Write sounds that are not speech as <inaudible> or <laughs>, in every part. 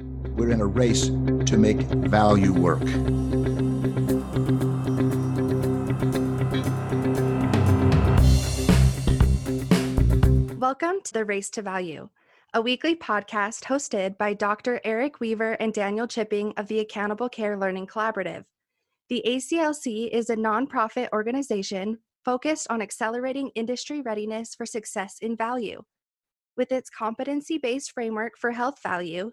we're in a race to make value work. Welcome to the Race to Value, a weekly podcast hosted by Dr. Eric Weaver and Daniel Chipping of the Accountable Care Learning Collaborative. The ACLC is a nonprofit organization focused on accelerating industry readiness for success in value. With its competency based framework for health value,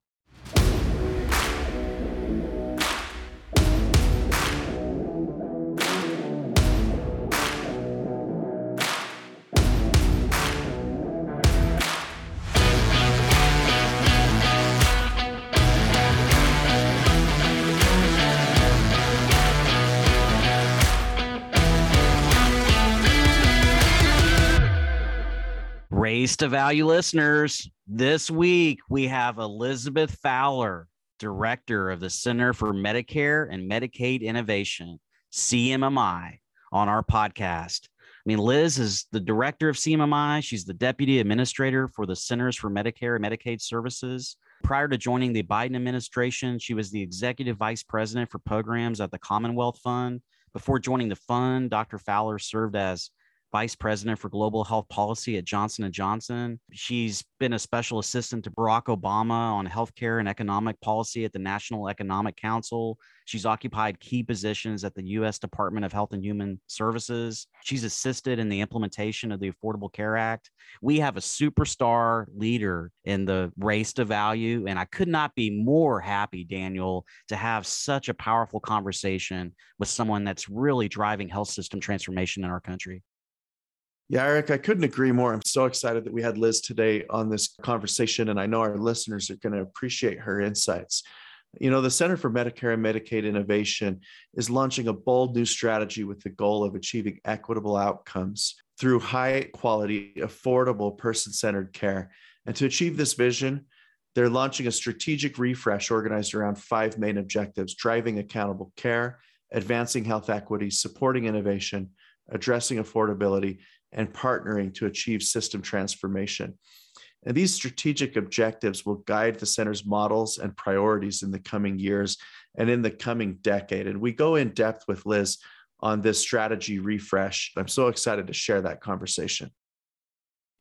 Race to Value listeners, this week we have Elizabeth Fowler, Director of the Center for Medicare and Medicaid Innovation, CMMI, on our podcast. I mean, Liz is the director of CMMI. She's the deputy administrator for the Centers for Medicare and Medicaid Services. Prior to joining the Biden administration, she was the executive vice president for programs at the Commonwealth Fund. Before joining the fund, Dr. Fowler served as vice president for global health policy at Johnson & Johnson. She's been a special assistant to Barack Obama on healthcare and economic policy at the National Economic Council. She's occupied key positions at the U.S. Department of Health and Human Services. She's assisted in the implementation of the Affordable Care Act. We have a superstar leader in the race to value, and I could not be more happy, Daniel, to have such a powerful conversation with someone that's really driving health system transformation in our country. Yeah, Eric, I couldn't agree more. I'm so excited that we had Liz today on this conversation, and I know our listeners are going to appreciate her insights. You know, the Center for Medicare and Medicaid Innovation is launching a bold new strategy with the goal of achieving equitable outcomes through high quality, affordable, person centered care. And to achieve this vision, they're launching a strategic refresh organized around five main objectives driving accountable care, advancing health equity, supporting innovation, addressing affordability, and partnering to achieve system transformation. And these strategic objectives will guide the center's models and priorities in the coming years and in the coming decade. And we go in depth with Liz on this strategy refresh. I'm so excited to share that conversation.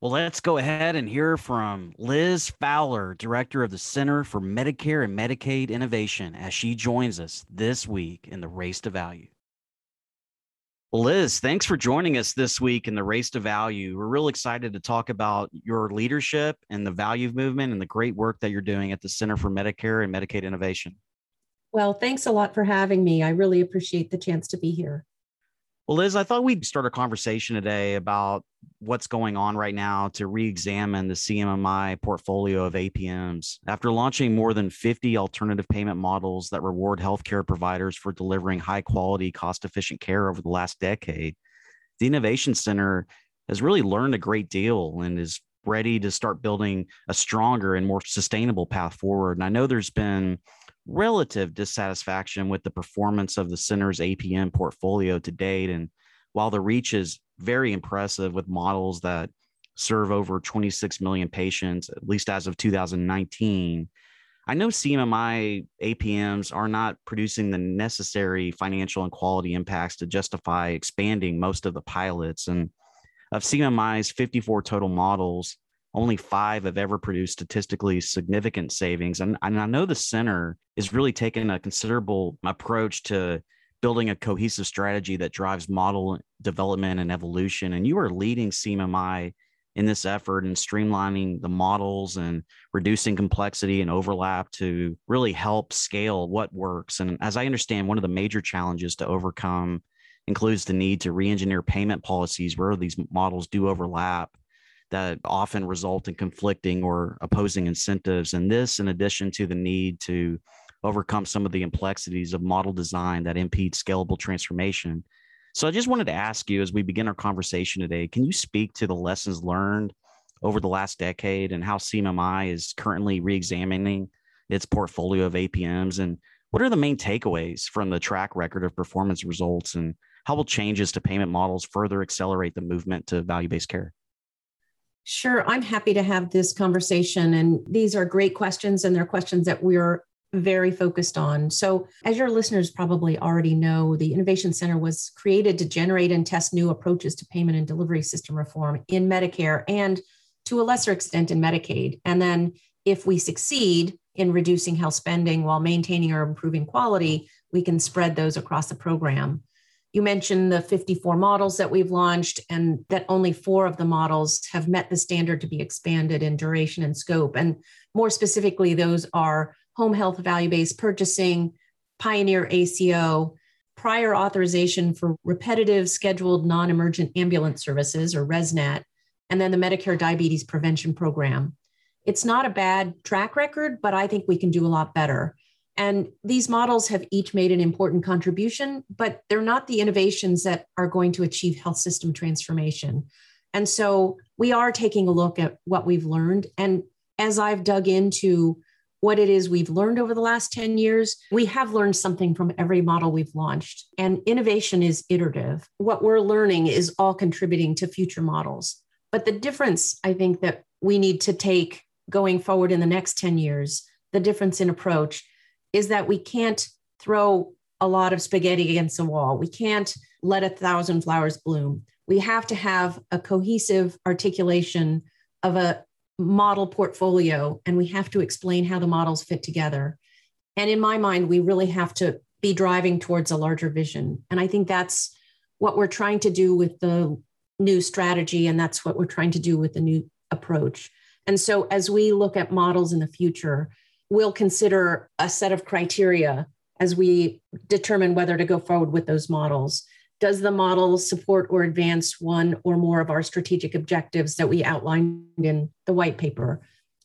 Well, let's go ahead and hear from Liz Fowler, Director of the Center for Medicare and Medicaid Innovation, as she joins us this week in the Race to Value. Liz, thanks for joining us this week in the Race to Value. We're real excited to talk about your leadership and the value movement and the great work that you're doing at the Center for Medicare and Medicaid Innovation. Well, thanks a lot for having me. I really appreciate the chance to be here. Well, Liz, I thought we'd start a conversation today about what's going on right now to re examine the CMMI portfolio of APMs. After launching more than 50 alternative payment models that reward healthcare providers for delivering high quality, cost efficient care over the last decade, the Innovation Center has really learned a great deal and is ready to start building a stronger and more sustainable path forward. And I know there's been relative dissatisfaction with the performance of the center's APM portfolio to date. And while the reach is very impressive with models that serve over 26 million patients, at least as of 2019, I know CMMI APMs are not producing the necessary financial and quality impacts to justify expanding most of the pilots. And of CMMI's 54 total models, only five have ever produced statistically significant savings. And, and I know the center is really taking a considerable approach to building a cohesive strategy that drives model development and evolution. And you are leading CMMI in this effort and streamlining the models and reducing complexity and overlap to really help scale what works. And as I understand, one of the major challenges to overcome includes the need to re-engineer payment policies where these models do overlap that often result in conflicting or opposing incentives. And this, in addition to the need to overcome some of the complexities of model design that impede scalable transformation. So I just wanted to ask you as we begin our conversation today, can you speak to the lessons learned over the last decade and how CMMI is currently re-examining its portfolio of APMs and what are the main takeaways from the track record of performance results and how will changes to payment models further accelerate the movement to value-based care? Sure, I'm happy to have this conversation. And these are great questions, and they're questions that we're very focused on. So, as your listeners probably already know, the Innovation Center was created to generate and test new approaches to payment and delivery system reform in Medicare and to a lesser extent in Medicaid. And then, if we succeed in reducing health spending while maintaining or improving quality, we can spread those across the program. You mentioned the 54 models that we've launched, and that only four of the models have met the standard to be expanded in duration and scope. And more specifically, those are home health value based purchasing, Pioneer ACO, prior authorization for repetitive scheduled non emergent ambulance services, or RSNAT, and then the Medicare Diabetes Prevention Program. It's not a bad track record, but I think we can do a lot better. And these models have each made an important contribution, but they're not the innovations that are going to achieve health system transformation. And so we are taking a look at what we've learned. And as I've dug into what it is we've learned over the last 10 years, we have learned something from every model we've launched. And innovation is iterative. What we're learning is all contributing to future models. But the difference, I think, that we need to take going forward in the next 10 years, the difference in approach is that we can't throw a lot of spaghetti against the wall. We can't let a thousand flowers bloom. We have to have a cohesive articulation of a model portfolio and we have to explain how the models fit together. And in my mind, we really have to be driving towards a larger vision. And I think that's what we're trying to do with the new strategy. And that's what we're trying to do with the new approach. And so as we look at models in the future, we'll consider a set of criteria as we determine whether to go forward with those models. Does the model support or advance one or more of our strategic objectives that we outlined in the white paper?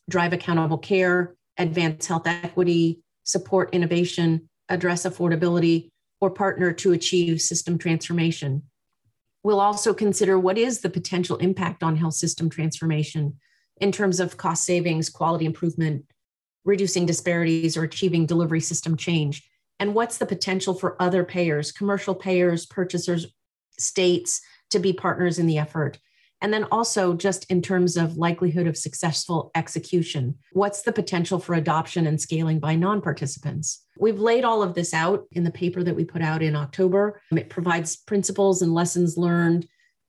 Drive accountable care, advance health equity, support innovation, address affordability, or partner to achieve system transformation. We'll also consider what is the potential impact on health system transformation in terms of cost savings, quality improvement, reducing disparities or achieving delivery system change? And what's the potential for other payers, commercial payers, purchasers, states to be partners in the effort? And then also, just in terms of likelihood of successful execution, what's the potential for adoption and scaling by non participants? We've laid all of this out in the paper that we put out in October. It provides principles and lessons learned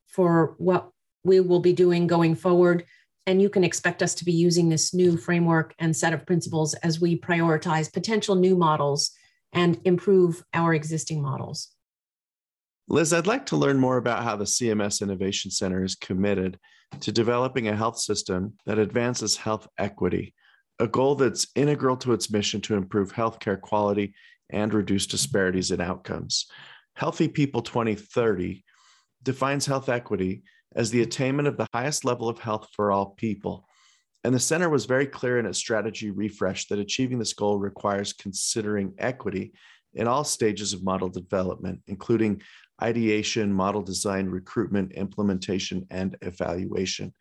for what we will be doing going forward and you can expect us to be using this new framework and set of principles as we prioritize potential new models and improve our existing models. Liz, I'd like to learn more about how the CMS Innovation Center is committed to developing a health system that advances health equity, a goal that's integral to its mission to improve healthcare quality and reduce disparities in outcomes. Healthy People 2030 defines health equity as the attainment of the highest level of health for all people. And the center was very clear in its strategy refresh that achieving this goal requires considering equity in all stages of model development, including ideation, model design, recruitment, implementation, and evaluation.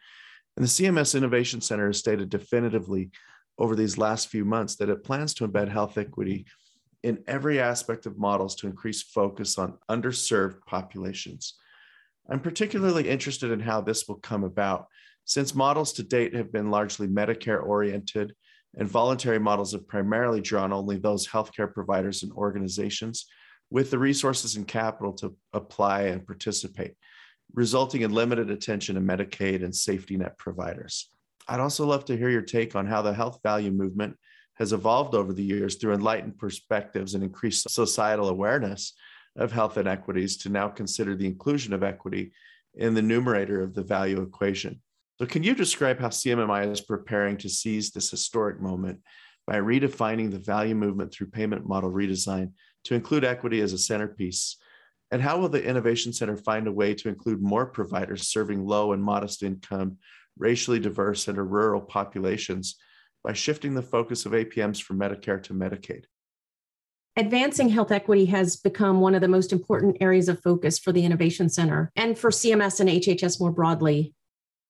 And the CMS Innovation Center has stated definitively over these last few months that it plans to embed health equity in every aspect of models to increase focus on underserved populations. I'm particularly interested in how this will come about, since models to date have been largely Medicare oriented, and voluntary models have primarily drawn only those healthcare providers and organizations with the resources and capital to apply and participate, resulting in limited attention to Medicaid and safety net providers. I'd also love to hear your take on how the health value movement has evolved over the years through enlightened perspectives and increased societal awareness of health inequities to now consider the inclusion of equity in the numerator of the value equation. So, can you describe how CMMI is preparing to seize this historic moment by redefining the value movement through payment model redesign to include equity as a centerpiece? And how will the Innovation Center find a way to include more providers serving low and modest income, racially diverse, and rural populations by shifting the focus of APMs from Medicare to Medicaid? Advancing health equity has become one of the most important areas of focus for the Innovation Center and for CMS and HHS more broadly.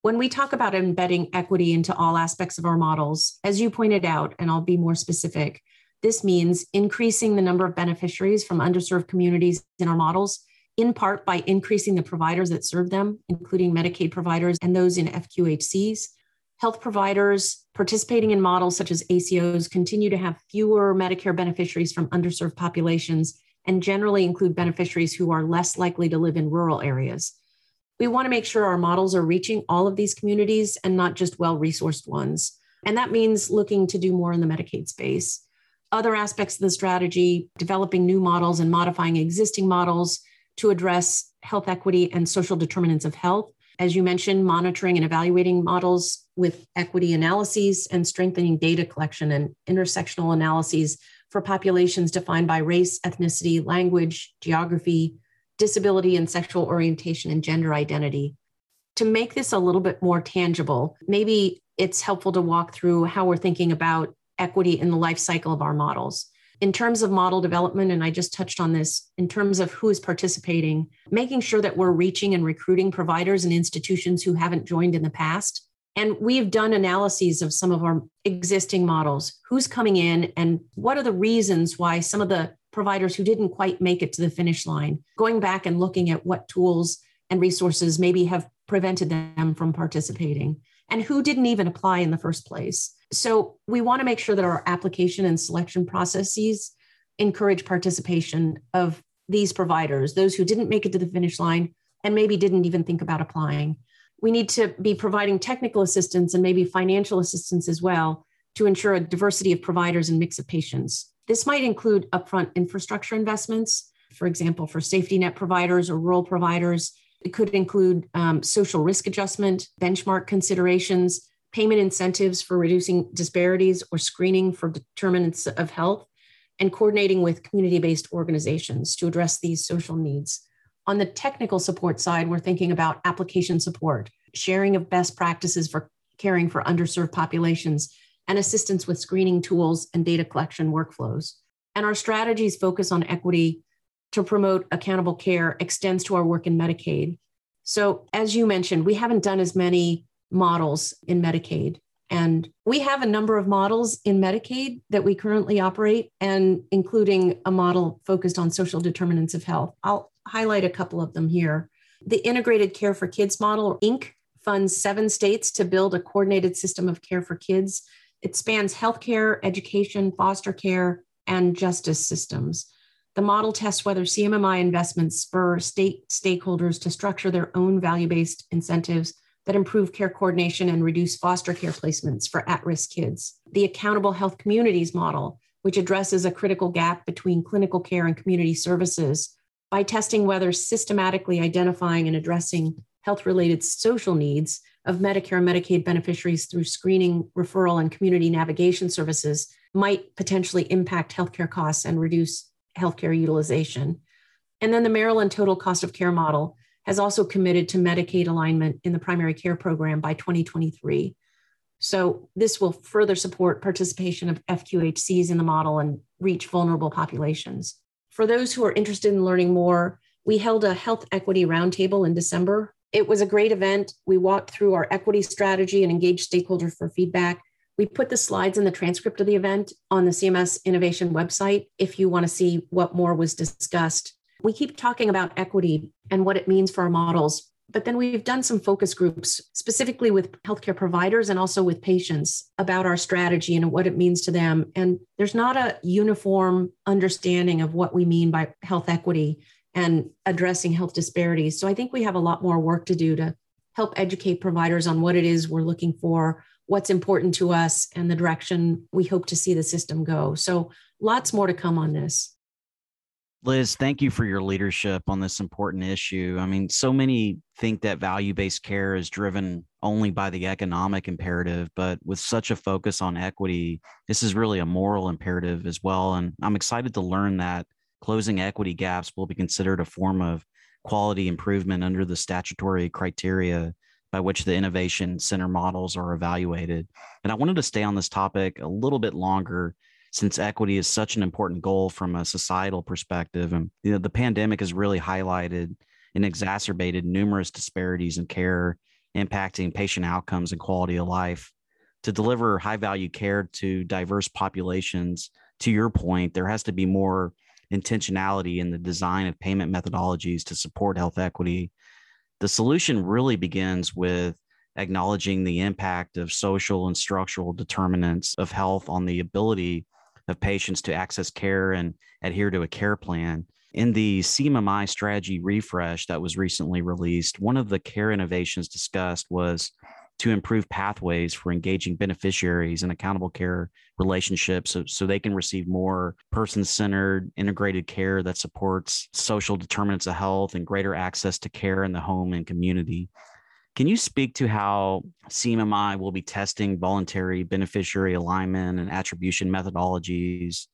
When we talk about embedding equity into all aspects of our models, as you pointed out, and I'll be more specific, this means increasing the number of beneficiaries from underserved communities in our models, in part by increasing the providers that serve them, including Medicaid providers and those in FQHCs. Health providers participating in models such as ACOs continue to have fewer Medicare beneficiaries from underserved populations and generally include beneficiaries who are less likely to live in rural areas we want to make sure our models are reaching all of these communities and not just well resourced ones. And that means looking to do more in the Medicaid space. Other aspects of the strategy, developing new models and modifying existing models to address health equity and social determinants of health. As you mentioned, monitoring and evaluating models with equity analyses and strengthening data collection and intersectional analyses for populations defined by race, ethnicity, language, geography, disability and sexual orientation and gender identity. To make this a little bit more tangible, maybe it's helpful to walk through how we're thinking about equity in the life cycle of our models. In terms of model development, and I just touched on this, in terms of who is participating, making sure that we're reaching and recruiting providers and institutions who haven't joined in the past. And we've done analyses of some of our existing models who's coming in and what are the reasons why some of the providers who didn't quite make it to the finish line, going back and looking at what tools and resources maybe have prevented them from participating and who didn't even apply in the first place. So we want to make sure that our application and selection processes encourage participation of these providers, those who didn't make it to the finish line and maybe didn't even think about applying. We need to be providing technical assistance and maybe financial assistance as well to ensure a diversity of providers and mix of patients. This might include upfront infrastructure investments, for example, for safety net providers or rural providers. It could include um, social risk adjustment, benchmark considerations, payment incentives for reducing disparities or screening for determinants of health, and coordinating with community based organizations to address these social needs. On the technical support side, we're thinking about application support, sharing of best practices for caring for underserved populations, and assistance with screening tools and data collection workflows. And our strategies focus on equity to promote accountable care extends to our work in Medicaid. So, as you mentioned, we haven't done as many models in Medicaid. And we have a number of models in Medicaid that we currently operate, and including a model focused on social determinants of health. I'll highlight a couple of them here. The Integrated Care for Kids model, InCK, funds seven states to build a coordinated system of care for kids it spans healthcare, education, foster care, and justice systems. The model tests whether CMMI investments spur state stakeholders to structure their own value based incentives that improve care coordination and reduce foster care placements for at risk kids. The Accountable Health Communities model, which addresses a critical gap between clinical care and community services by testing whether systematically identifying and addressing health related social needs of Medicare and Medicaid beneficiaries through screening, referral, and community navigation services might potentially impact healthcare costs and reduce healthcare utilization. And then the Maryland Total Cost of Care model has also committed to Medicaid alignment in the primary care program by 2023. So, this will further support participation of FQHCs in the model and reach vulnerable populations. For those who are interested in learning more, we held a health equity roundtable in December it was a great event. We walked through our equity strategy and engaged stakeholders for feedback. We put the slides and the transcript of the event on the CMS Innovation website if you want to see what more was discussed. We keep talking about equity and what it means for our models, but then we've done some focus groups specifically with healthcare providers and also with patients about our strategy and what it means to them. And there's not a uniform understanding of what we mean by health equity and addressing health disparities. So I think we have a lot more work to do to help educate providers on what it is we're looking for, what's important to us, and the direction we hope to see the system go. So lots more to come on this. Liz, thank you for your leadership on this important issue. I mean, so many think that value based care is driven only by the economic imperative, but with such a focus on equity, this is really a moral imperative as well. And I'm excited to learn that closing equity gaps will be considered a form of quality improvement under the statutory criteria by which the innovation center models are evaluated. And I wanted to stay on this topic a little bit longer since equity is such an important goal from a societal perspective. And you know, the pandemic has really highlighted and exacerbated numerous disparities in care, impacting patient outcomes and quality of life. To deliver high value care to diverse populations, to your point, there has to be more intentionality in the design of payment methodologies to support health equity. The solution really begins with acknowledging the impact of social and structural determinants of health on the ability of patients to access care and adhere to a care plan. In the CMMI strategy refresh that was recently released, one of the care innovations discussed was to improve pathways for engaging beneficiaries in accountable care relationships so, so they can receive more person centered, integrated care that supports social determinants of health and greater access to care in the home and community. Can you speak to how CMMI will be testing voluntary beneficiary alignment and attribution methodologies,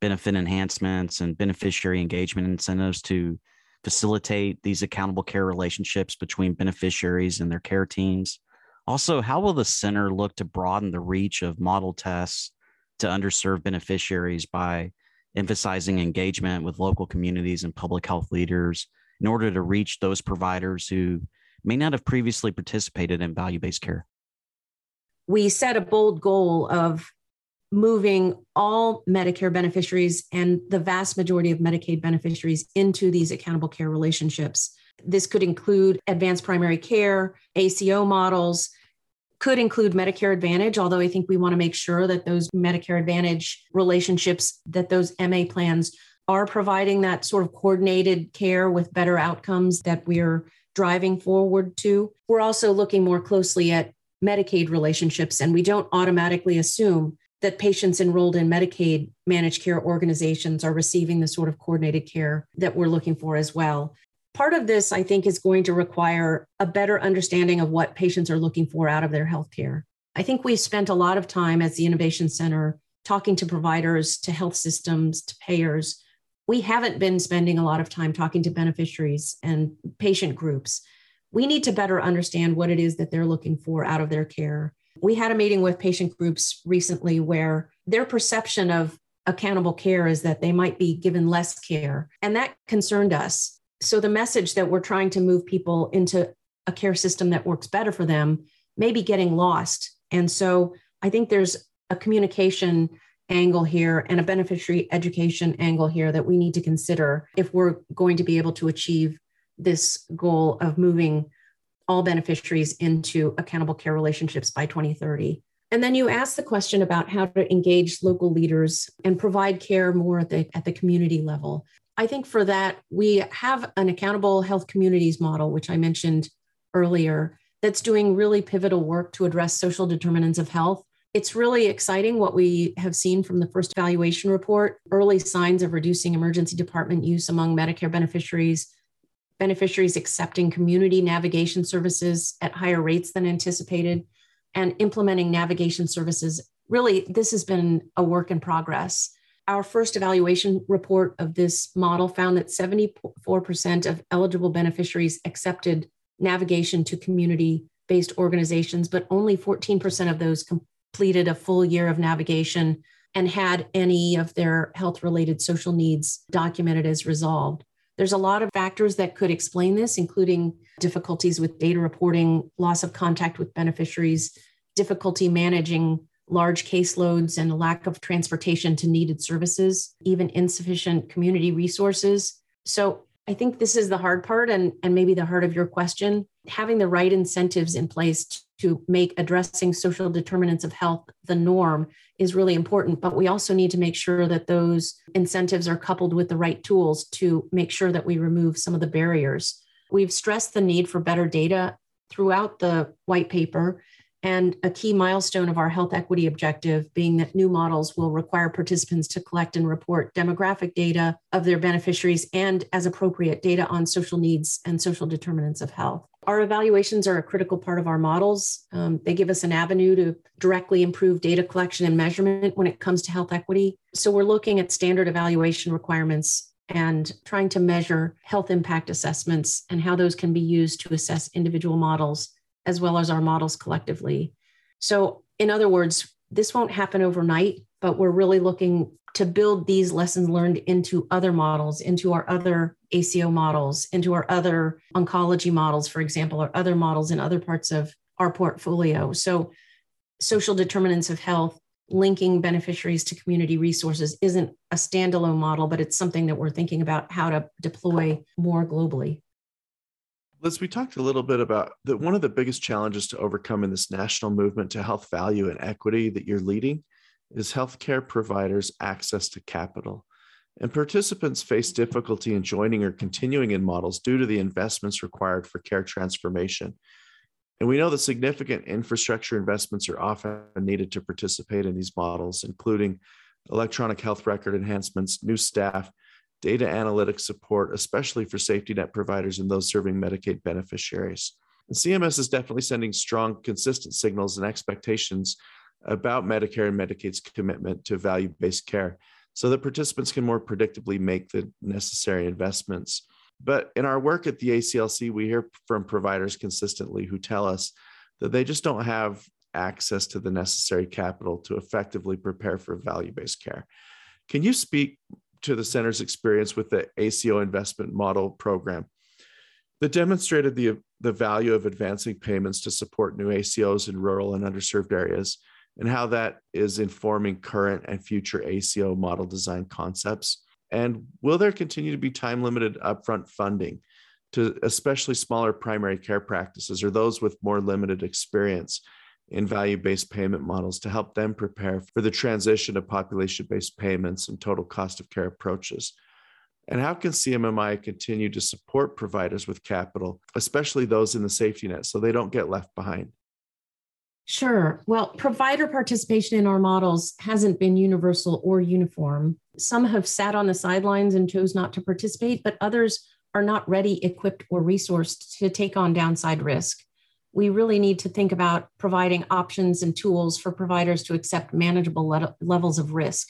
benefit enhancements, and beneficiary engagement incentives to facilitate these accountable care relationships between beneficiaries and their care teams? Also, how will the center look to broaden the reach of model tests to underserved beneficiaries by emphasizing engagement with local communities and public health leaders in order to reach those providers who may not have previously participated in value based care? We set a bold goal of moving all Medicare beneficiaries and the vast majority of Medicaid beneficiaries into these accountable care relationships. This could include advanced primary care, ACO models, could include Medicare Advantage, although I think we want to make sure that those Medicare Advantage relationships, that those MA plans are providing that sort of coordinated care with better outcomes that we're driving forward to. We're also looking more closely at Medicaid relationships, and we don't automatically assume that patients enrolled in Medicaid managed care organizations are receiving the sort of coordinated care that we're looking for as well. Part of this, I think, is going to require a better understanding of what patients are looking for out of their healthcare. I think we've spent a lot of time as the Innovation Center talking to providers, to health systems, to payers we haven't been spending a lot of time talking to beneficiaries and patient groups. We need to better understand what it is that they're looking for out of their care. We had a meeting with patient groups recently where their perception of accountable care is that they might be given less care, and that concerned us. So, the message that we're trying to move people into a care system that works better for them may be getting lost. And so, I think there's a communication angle here and a beneficiary education angle here that we need to consider if we're going to be able to achieve this goal of moving all beneficiaries into accountable care relationships by 2030. And then you asked the question about how to engage local leaders and provide care more at the, at the community level. I think for that, we have an accountable health communities model, which I mentioned earlier, that's doing really pivotal work to address social determinants of health it's really exciting what we have seen from the first evaluation report early signs of reducing emergency department use among Medicare beneficiaries, beneficiaries accepting community navigation services at higher rates than anticipated, and implementing navigation services. Really, this has been a work in progress. Our first evaluation report of this model found that 74% of eligible beneficiaries accepted navigation to community based organizations, but only 14% of those completed a full year of navigation and had any of their health related social needs documented as resolved. There's a lot of factors that could explain this, including difficulties with data reporting, loss of contact with beneficiaries, difficulty managing large caseloads, and a lack of transportation to needed services, even insufficient community resources. So I think this is the hard part and, and maybe the heart of your question. Having the right incentives in place to make addressing social determinants of health the norm is really important. But we also need to make sure that those incentives are coupled with the right tools to make sure that we remove some of the barriers. We've stressed the need for better data throughout the white paper. And a key milestone of our health equity objective being that new models will require participants to collect and report demographic data of their beneficiaries and, as appropriate, data on social needs and social determinants of health. Our evaluations are a critical part of our models. Um, they give us an avenue to directly improve data collection and measurement when it comes to health equity. So we're looking at standard evaluation requirements and trying to measure health impact assessments and how those can be used to assess individual models as well as our models collectively. So, in other words, this won't happen overnight, but we're really looking to build these lessons learned into other models, into our other ACO models, into our other oncology models, for example, or other models in other parts of our portfolio. So, social determinants of health, linking beneficiaries to community resources isn't a standalone model, but it's something that we're thinking about how to deploy more globally. Liz, we talked a little bit about that one of the biggest challenges to overcome in this national movement to health value and equity that you're leading is healthcare providers' access to capital. And participants face difficulty in joining or continuing in models due to the investments required for care transformation. And we know that significant infrastructure investments are often needed to participate in these models, including electronic health record enhancements, new staff, data analytics support, especially for safety net providers and those serving Medicaid beneficiaries. And CMS is definitely sending strong, consistent signals and expectations about Medicare and Medicaid's commitment to value based care so that participants can more predictably make the necessary investments. But in our work at the ACLC, we hear from providers consistently who tell us that they just don't have access to the necessary capital to effectively prepare for value based care. Can you speak to the center's experience with the ACO investment model program that demonstrated the, the value of advancing payments to support new ACOs in rural and underserved areas and how that is informing current and future ACO model design concepts? And will there continue to be time limited upfront funding to especially smaller primary care practices or those with more limited experience in value based payment models to help them prepare for the transition of population based payments and total cost of care approaches? And how can CMMI continue to support providers with capital, especially those in the safety net, so they don't get left behind? Sure. Well, provider participation in our models hasn't been universal or uniform. Some have sat on the sidelines and chose not to participate, but others are not ready, equipped, or resourced to take on downside risk we really need to think about providing options and tools for providers to accept manageable le- levels of risk.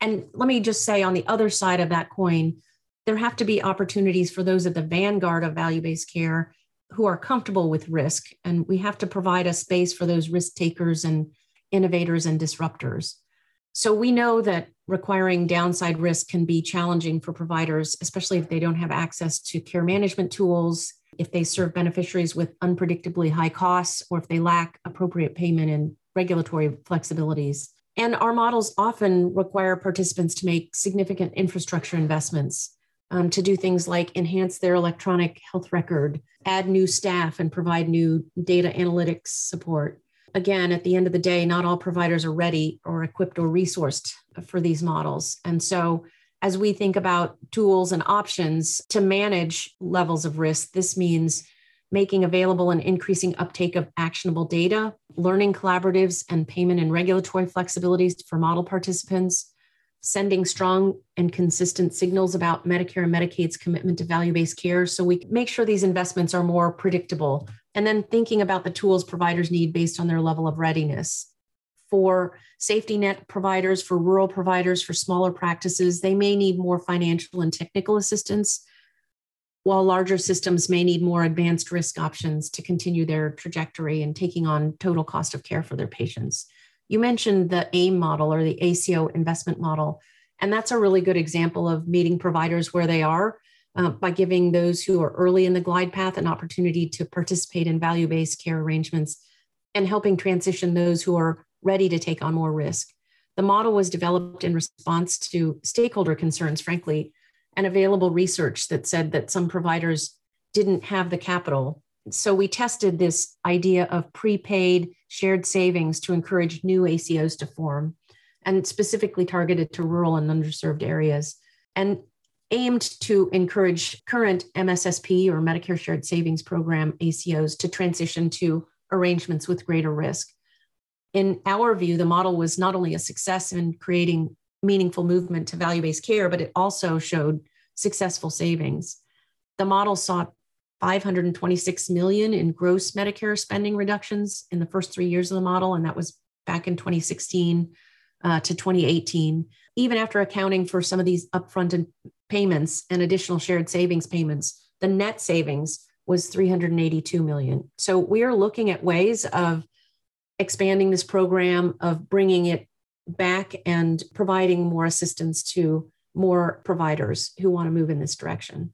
And let me just say on the other side of that coin, there have to be opportunities for those at the vanguard of value based care who are comfortable with risk. And we have to provide a space for those risk takers and innovators and disruptors. So we know that requiring downside risk can be challenging for providers, especially if they don't have access to care management tools if they serve beneficiaries with unpredictably high costs or if they lack appropriate payment and regulatory flexibilities. And our models often require participants to make significant infrastructure investments um, to do things like enhance their electronic health record, add new staff, and provide new data analytics support. Again, at the end of the day, not all providers are ready or equipped or resourced for these models. And so as we think about tools and options to manage levels of risk, this means making available and increasing uptake of actionable data, learning collaboratives, and payment and regulatory flexibilities for model participants, sending strong and consistent signals about Medicare and Medicaid's commitment to value based care so we make sure these investments are more predictable. And then thinking about the tools providers need based on their level of readiness for safety net providers, for rural providers, for smaller practices, they may need more financial and technical assistance, while larger systems may need more advanced risk options to continue their trajectory and taking on total cost of care for their patients. You mentioned the AIM model or the ACO investment model, and that's a really good example of meeting providers where they are. Uh, by giving those who are early in the glide path an opportunity to participate in value based care arrangements and helping transition those who are ready to take on more risk. The model was developed in response to stakeholder concerns, frankly, and available research that said that some providers didn't have the capital. So we tested this idea of prepaid shared savings to encourage new ACOs to form and specifically targeted to rural and underserved areas and aimed to encourage current MSSP or Medicare Shared Savings Program ACOs to transition to arrangements with greater risk. In our view, the model was not only a success in creating meaningful movement to value based care, but it also showed successful savings. The model sought 526 million in gross Medicare spending reductions in the first three years of the model, and that was back in 2016 uh, to 2018. Even after accounting for some of these upfront payments and additional shared savings payments, the net savings was 382 million. So we are looking at ways of expanding this program, of bringing it back and providing more assistance to more providers who want to move in this direction.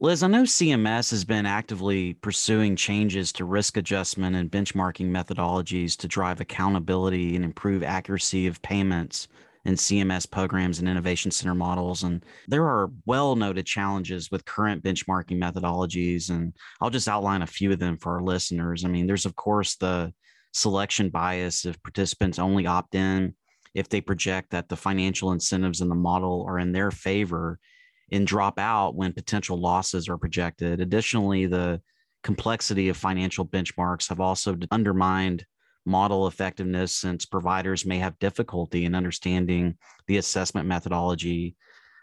Liz, I know CMS has been actively pursuing changes to risk adjustment and benchmarking methodologies to drive accountability and improve accuracy of payments in CMS programs and innovation center models. And there are well noted challenges with current benchmarking methodologies. And I'll just outline a few of them for our listeners. I mean, there's, of course, the selection bias if participants only opt in if they project that the financial incentives in the model are in their favor and drop out when potential losses are projected. Additionally, the complexity of financial benchmarks have also undermined model effectiveness since providers may have difficulty in understanding the assessment methodology.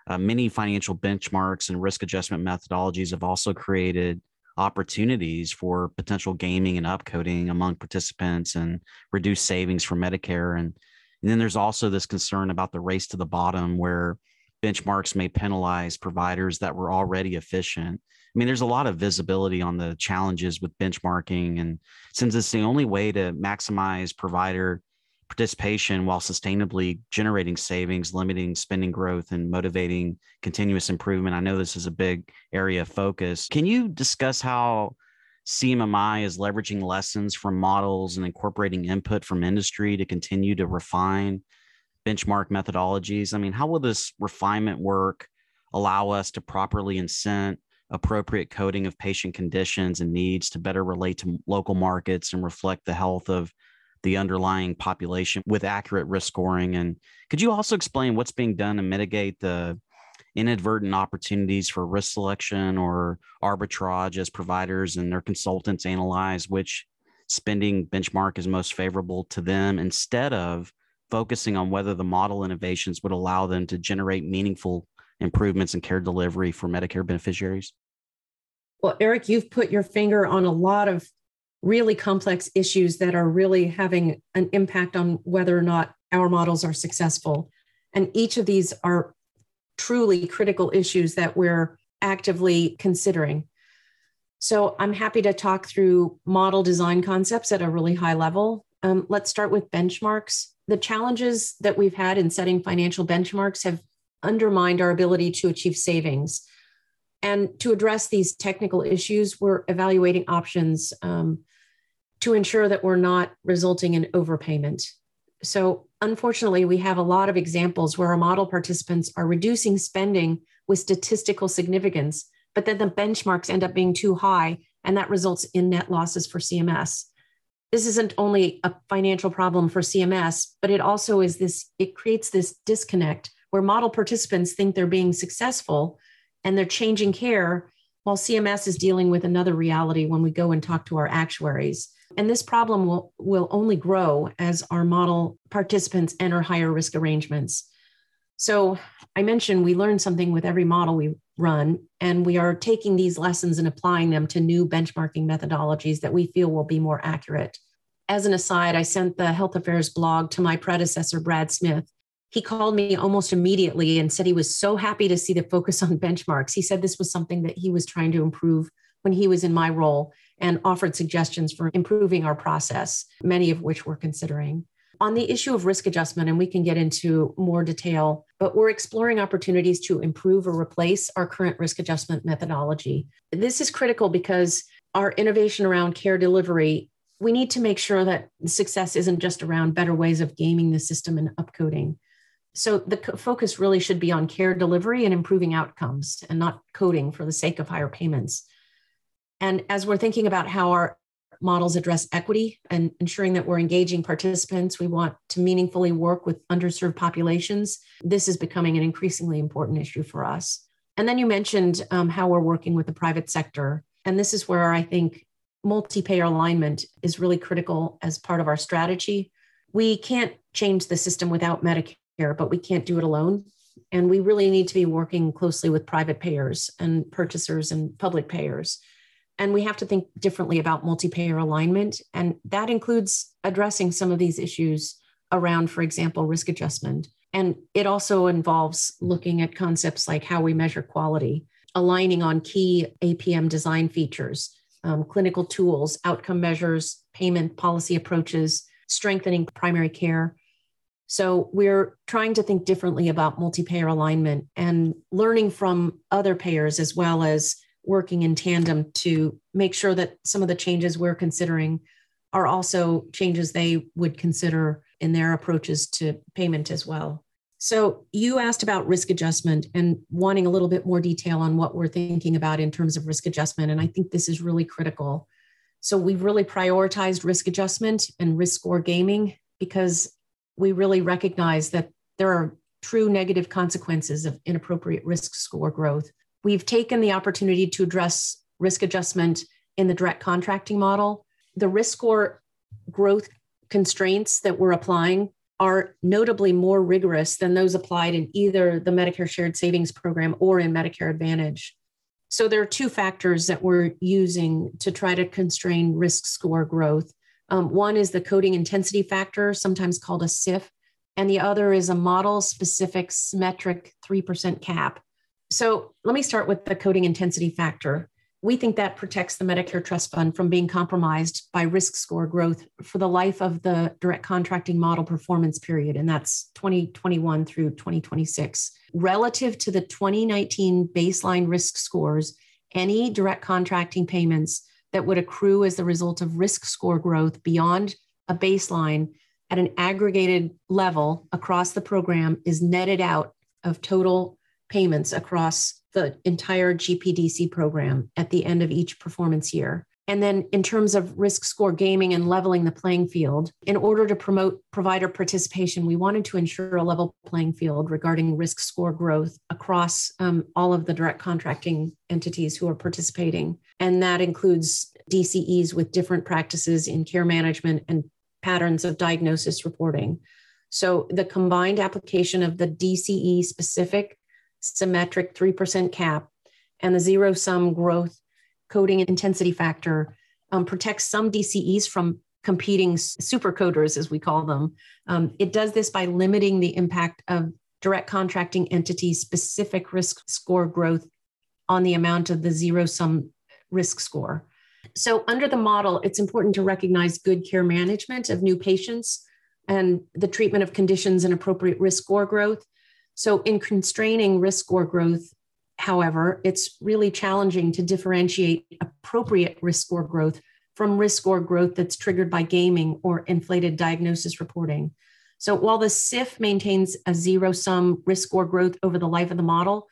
Uh, many financial benchmarks and risk adjustment methodologies have also created opportunities for potential gaming and upcoding among participants and reduced savings for Medicare. And, and then there's also this concern about the race to the bottom where benchmarks may penalize providers that were already efficient. I mean, there's a lot of visibility on the challenges with benchmarking. And since it's the only way to maximize provider participation while sustainably generating savings, limiting spending growth, and motivating continuous improvement. I know this is a big area of focus. Can you discuss how CMMI is leveraging lessons from models and incorporating input from industry to continue to refine benchmark methodologies? I mean, how will this refinement work allow us to properly incent appropriate coding of patient conditions and needs to better relate to local markets and reflect the health of the underlying population with accurate risk scoring? And could you also explain what's being done to mitigate the inadvertent opportunities for risk selection or arbitrage as providers and their consultants analyze which spending benchmark is most favorable to them instead of focusing on whether the model innovations would allow them to generate meaningful improvements in care delivery for Medicare beneficiaries? Well, Eric, you've put your finger on a lot of really complex issues that are really having an impact on whether or not our models are successful. And each of these are truly critical issues that we're actively considering. So I'm happy to talk through model design concepts at a really high level. Um, let's start with benchmarks the challenges that we've had in setting financial benchmarks have undermined our ability to achieve savings. And to address these technical issues, we're evaluating options um, to ensure that we're not resulting in overpayment. So, unfortunately, we have a lot of examples where our model participants are reducing spending with statistical significance, but then the benchmarks end up being too high, and that results in net losses for CMS this isn't only a financial problem for CMS, but it also is this, it creates this disconnect where model participants think they're being successful and they're changing care while CMS is dealing with another reality when we go and talk to our actuaries. And this problem will, will only grow as our model participants enter higher risk arrangements. So I mentioned we learn something with every model we run, and we are taking these lessons and applying them to new benchmarking methodologies that we feel will be more accurate. As an aside, I sent the health affairs blog to my predecessor, Brad Smith. He called me almost immediately and said he was so happy to see the focus on benchmarks. He said this was something that he was trying to improve when he was in my role and offered suggestions for improving our process, many of which we're considering on the issue of risk adjustment, and we can get into more detail, but we're exploring opportunities to improve or replace our current risk adjustment methodology. This is critical because our innovation around care delivery, we need to make sure that success isn't just around better ways of gaming the system and upcoding. So the focus really should be on care delivery and improving outcomes and not coding for the sake of higher payments. And as we're thinking about how our models address equity and ensuring that we're engaging participants. We want to meaningfully work with underserved populations. This is becoming an increasingly important issue for us. And then you mentioned um, how we're working with the private sector. And this is where I think multi payer alignment is really critical as part of our strategy. We can't change the system without Medicare, but we can't do it alone. And we really need to be working closely with private payers and purchasers and public payers. And we have to think differently about multi payer alignment. And that includes addressing some of these issues around, for example, risk adjustment. And it also involves looking at concepts like how we measure quality, aligning on key APM design features, um, clinical tools, outcome measures, payment policy approaches, strengthening primary care. So we're trying to think differently about multi payer alignment and learning from other payers as well as working in tandem to make sure that some of the changes we're considering are also changes they would consider in their approaches to payment as well. So, you asked about risk adjustment and wanting a little bit more detail on what we're thinking about in terms of risk adjustment. And I think this is really critical. So, we've really prioritized risk adjustment and risk score gaming because we really recognize that there are true negative consequences of inappropriate risk score growth. We've taken the opportunity to address risk adjustment in the direct contracting model. The risk score growth constraints that we're applying are notably more rigorous than those applied in either the Medicare Shared Savings Program or in Medicare Advantage. So there are two factors that we're using to try to constrain risk score growth. Um, one is the coding intensity factor, sometimes called a CIF, and the other is a model specific symmetric 3% cap. So let me start with the coding intensity factor we think that protects the Medicare Trust Fund from being compromised by risk score growth for the life of the direct contracting model performance period, and that's 2021 through 2026. Relative to the 2019 baseline risk scores, any direct contracting payments that would accrue as the result of risk score growth beyond a baseline at an aggregated level across the program is netted out of total payments across the entire GPDC program at the end of each performance year. And then, in terms of risk score gaming and leveling the playing field, in order to promote provider participation, we wanted to ensure a level playing field regarding risk score growth across um, all of the direct contracting entities who are participating. And that includes DCEs with different practices in care management and patterns of diagnosis reporting. So, the combined application of the DCE specific symmetric 3% cap and the zero sum growth coding intensity factor um, protects some DCEs from competing supercoders, as we call them. Um, it does this by limiting the impact of direct contracting entity specific risk score growth on the amount of the zero sum risk score. So, under the model, it's important to recognize good care management of new patients and the treatment of conditions and appropriate risk score growth. So, in constraining risk score growth, however, it's really challenging to differentiate appropriate risk score growth from risk score growth that's triggered by gaming or inflated diagnosis reporting. So, while the CIF maintains a zero sum risk score growth over the life of the model,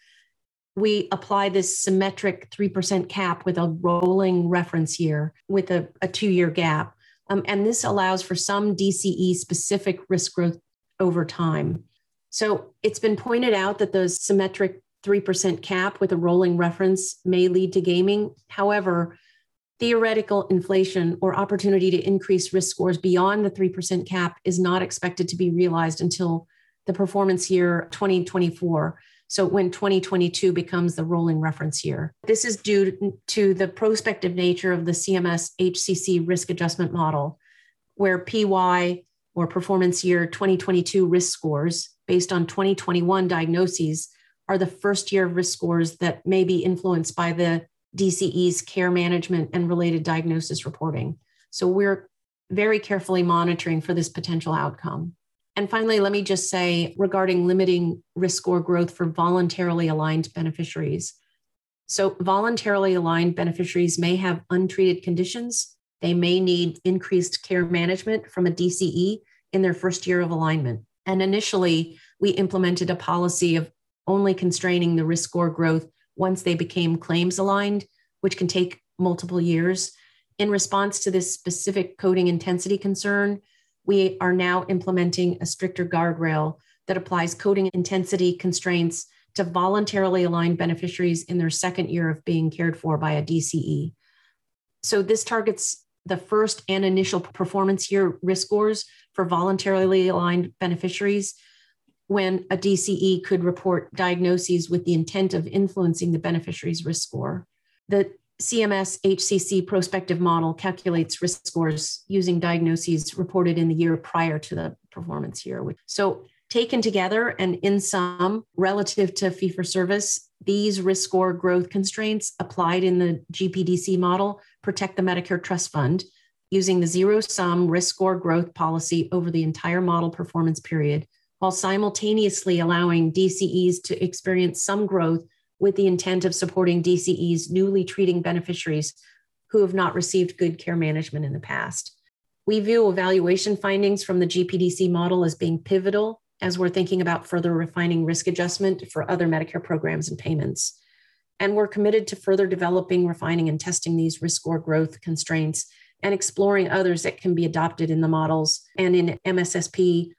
we apply this symmetric 3% cap with a rolling reference year with a, a two year gap. Um, and this allows for some DCE specific risk growth over time. So it's been pointed out that the symmetric 3% cap with a rolling reference may lead to gaming. However, theoretical inflation or opportunity to increase risk scores beyond the 3% cap is not expected to be realized until the performance year 2024. So when 2022 becomes the rolling reference year. This is due to the prospective nature of the CMS HCC risk adjustment model, where PY or performance year 2022 risk scores based on 2021 diagnoses are the first year risk scores that may be influenced by the DCE's care management and related diagnosis reporting. So we're very carefully monitoring for this potential outcome. And finally, let me just say regarding limiting risk score growth for voluntarily aligned beneficiaries. So, voluntarily aligned beneficiaries may have untreated conditions. They may need increased care management from a DCE in their first year of alignment. And initially, we implemented a policy of only constraining the risk score growth once they became claims aligned, which can take multiple years. In response to this specific coding intensity concern, we are now implementing a stricter guardrail that applies coding intensity constraints to voluntarily aligned beneficiaries in their second year of being cared for by a DCE. So this targets the first and initial performance year risk scores for voluntarily aligned beneficiaries when a DCE could report diagnoses with the intent of influencing the beneficiary's risk score. The CMS HCC prospective model calculates risk scores using diagnoses reported in the year prior to the performance year. So, taken together and in sum, relative to fee for service, these risk score growth constraints applied in the GPDC model protect the Medicare Trust Fund using the zero sum risk score growth policy over the entire model performance period, while simultaneously allowing DCEs to experience some growth with the intent of supporting DCEs newly treating beneficiaries who have not received good care management in the past. We view evaluation findings from the GPDC model as being pivotal as we're thinking about further refining risk adjustment for other Medicare programs and payments. And we're committed to further developing, refining, and testing these risk score growth constraints and exploring others that can be adopted in the models and in MSSP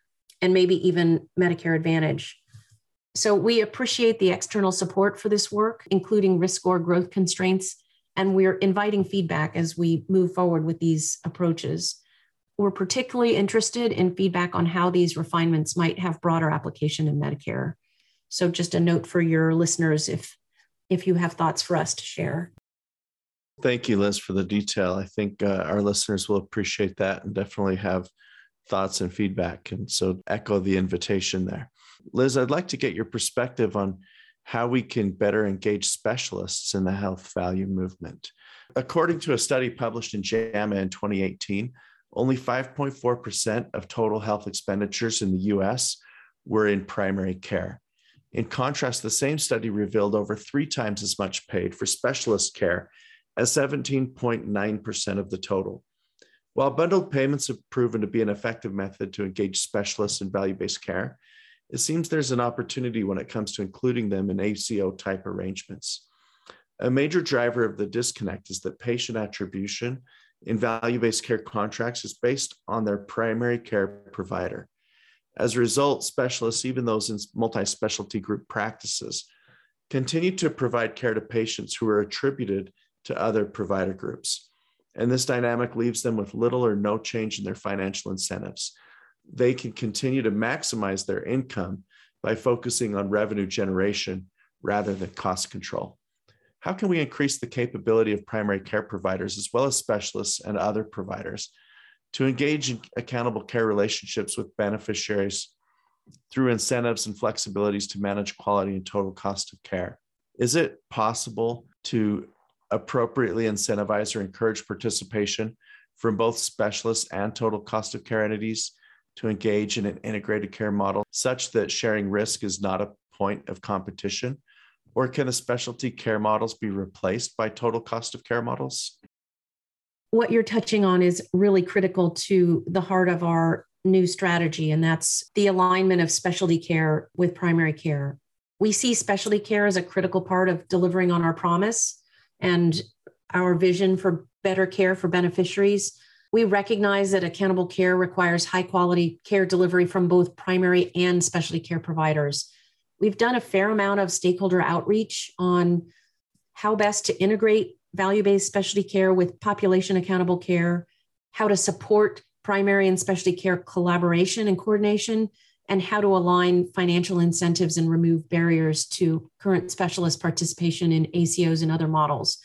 and maybe even Medicare Advantage. So we appreciate the external support for this work, including risk score growth constraints, and we're inviting feedback as we move forward with these approaches. We're particularly interested in feedback on how these refinements might have broader application in Medicare. So just a note for your listeners if if you have thoughts for us to share. Thank you, Liz, for the detail. I think uh, our listeners will appreciate that and definitely have thoughts and feedback. And so echo the invitation there. Liz, I'd like to get your perspective on how we can better engage specialists in the health value movement. According to a study published in JAMA in 2018, only 5.4% of total health expenditures in the US were in primary care. In contrast, the same study revealed over three times as much paid for specialist care as 17.9% of the total. While bundled payments have proven to be an effective method to engage specialists in value based care, it seems there's an opportunity when it comes to including them in ACO type arrangements. A major driver of the disconnect is that patient attribution in value based care contracts is based on their primary care provider. As a result, specialists, even those in multi specialty group practices, continue to provide care to patients who are attributed to other provider groups. And this dynamic leaves them with little or no change in their financial incentives they can continue to maximize their income by focusing on revenue generation rather than cost control. How can we increase the capability of primary care providers as well as specialists and other providers to engage in accountable care relationships with beneficiaries through incentives and flexibilities to manage quality and total cost of care? Is it possible to appropriately incentivize or encourage participation from both specialists and total cost of care entities to engage in an integrated care model such that sharing risk is not a point of competition? Or can the specialty care models be replaced by total cost of care models? What you're touching on is really critical to the heart of our new strategy, and that's the alignment of specialty care with primary care. We see specialty care as a critical part of delivering on our promise and our vision for better care for beneficiaries we recognize that accountable care requires high quality care delivery from both primary and specialty care providers. We've done a fair amount of stakeholder outreach on how best to integrate value based specialty care with population accountable care, how to support primary and specialty care collaboration and coordination, and how to align financial incentives and remove barriers to current specialist participation in ACOs and other models.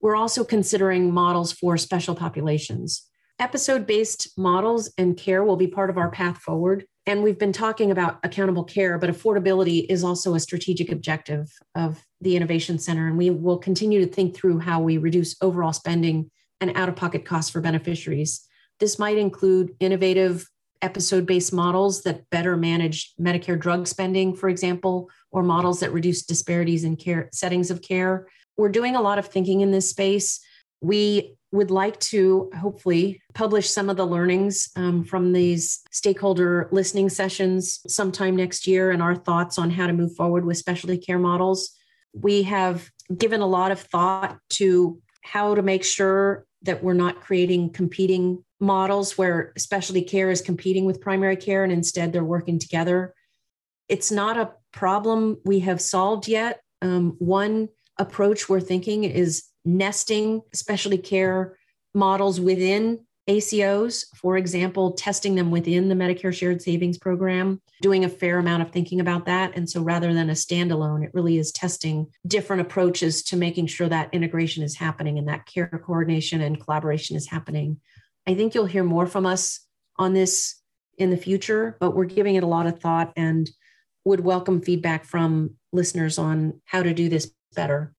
We're also considering models for special populations. Episode based models and care will be part of our path forward. And we've been talking about accountable care, but affordability is also a strategic objective of the Innovation Center. And we will continue to think through how we reduce overall spending and out of pocket costs for beneficiaries. This might include innovative episode based models that better manage Medicare drug spending, for example, or models that reduce disparities in care settings of care we're doing a lot of thinking in this space. We would like to hopefully publish some of the learnings um, from these stakeholder listening sessions sometime next year and our thoughts on how to move forward with specialty care models. We have given a lot of thought to how to make sure that we're not creating competing models where specialty care is competing with primary care and instead they're working together. It's not a problem we have solved yet. Um, one approach we're thinking is nesting specialty care models within ACOs, for example, testing them within the Medicare Shared Savings Program, doing a fair amount of thinking about that. And so rather than a standalone, it really is testing different approaches to making sure that integration is happening and that care coordination and collaboration is happening. I think you'll hear more from us on this in the future, but we're giving it a lot of thought and would welcome feedback from listeners on how to do this better.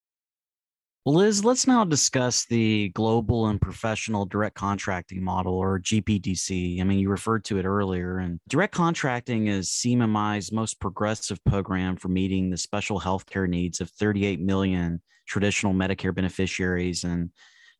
Well, Liz, let's now discuss the global and professional direct contracting model or GPDC. I mean, you referred to it earlier, and direct contracting is CMMI's most progressive program for meeting the special healthcare needs of 38 million traditional Medicare beneficiaries. And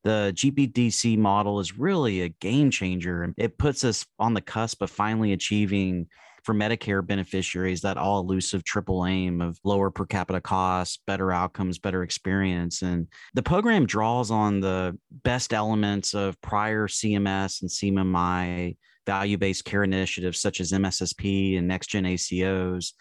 the GPDC model is really a game changer. It puts us on the cusp of finally achieving for Medicare beneficiaries that all elusive triple aim of lower per capita costs, better outcomes, better experience. And the program draws on the best elements of prior CMS and CMMI value based care initiatives such as MSSP and next gen ACOs.